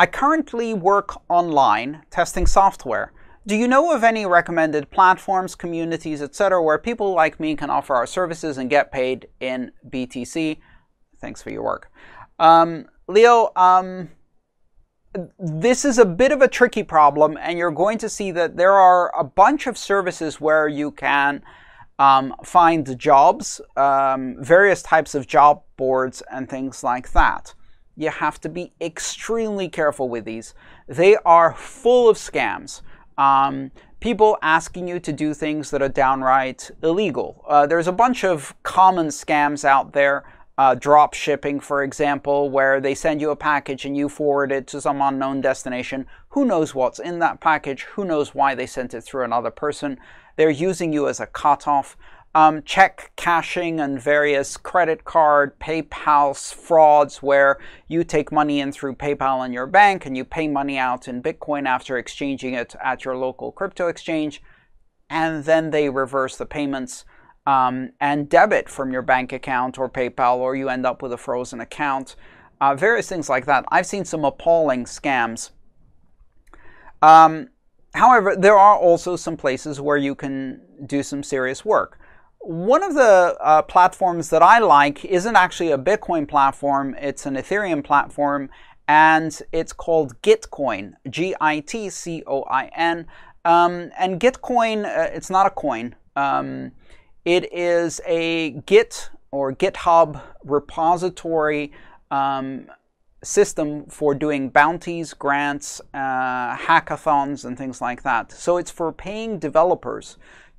I currently work online testing software. Do you know of any recommended platforms, communities, etc., where people like me can offer our services and get paid in BTC? Thanks for your work. Um, Leo, um, this is a bit of a tricky problem, and you're going to see that there are a bunch of services where you can um, find jobs, um, various types of job boards, and things like that you have to be extremely careful with these. They are full of scams. Um, people asking you to do things that are downright illegal. Uh, there's a bunch of common scams out there. Uh, drop shipping, for example, where they send you a package and you forward it to some unknown destination. Who knows what's in that package? Who knows why they sent it through another person? They're using you as a cutoff um, check cashing and various credit card, PayPal frauds where you take money in through PayPal in your bank and you pay money out in Bitcoin after exchanging it at your local crypto exchange, and then they reverse the payments um, and debit from your bank account or PayPal, or you end up with a frozen account. Uh, various things like that. I've seen some appalling scams. Um, however, there are also some places where you can do some serious work. One of the uh, platforms that I like isn't actually a Bitcoin platform, it's an Ethereum platform, and it's called Gitcoin, G I T C O I N. Um, and Gitcoin, uh, it's not a coin, um, it is a Git or GitHub repository um, system for doing bounties, grants, uh, hackathons, and things like that. So it's for paying developers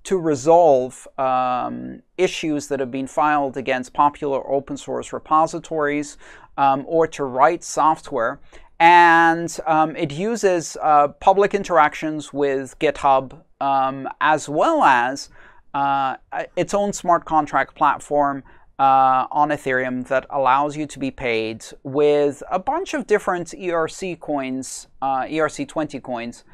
to resolve um, issues that have been filed against popular open source repositories um, or to write software. And um, it uses uh, public interactions with GitHub um, as well as uh, its own smart contract platform uh, on Ethereum that allows you to be paid with a bunch of different ERC coins, uh, ERC20 coins,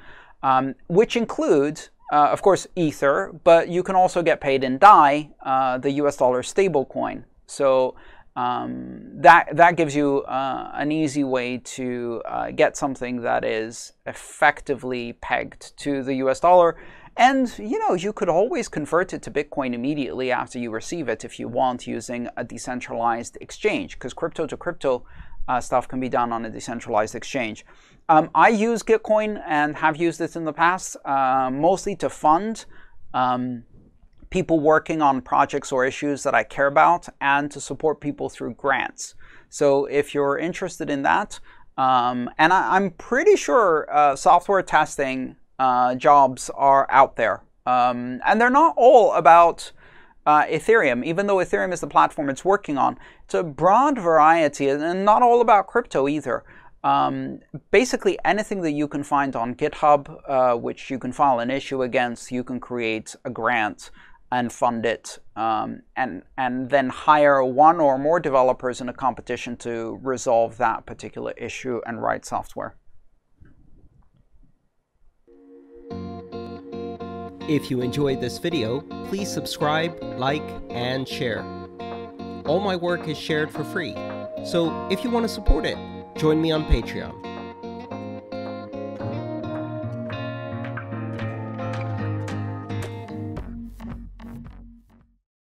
um, which include uh, of course, Ether, but you can also get paid in DAI, uh, the US dollar stablecoin. So um, that, that gives you uh, an easy way to uh, get something that is effectively pegged to the US dollar. And you know, you could always convert it to Bitcoin immediately after you receive it if you want using a decentralized exchange, because crypto to crypto uh, stuff can be done on a decentralized exchange. Um, I use Gitcoin and have used it in the past, uh, mostly to fund um, people working on projects or issues that I care about and to support people through grants. So if you're interested in that, um, and I, am pretty sure uh, software testing uh, jobs are out there. Um, and they're not all about uh, Ethereum, even though Ethereum is the platform it's working on. It's a broad variety and not all about crypto either. Um, basically, anything that you can find on GitHub, uh, which you can file an issue against, you can create a grant and fund it, um, and and then hire one or more developers in a competition to resolve that particular issue and write software. If you enjoyed this video, please subscribe, like, and share. All my work is shared for free, so if you want to support it, join me on Patreon.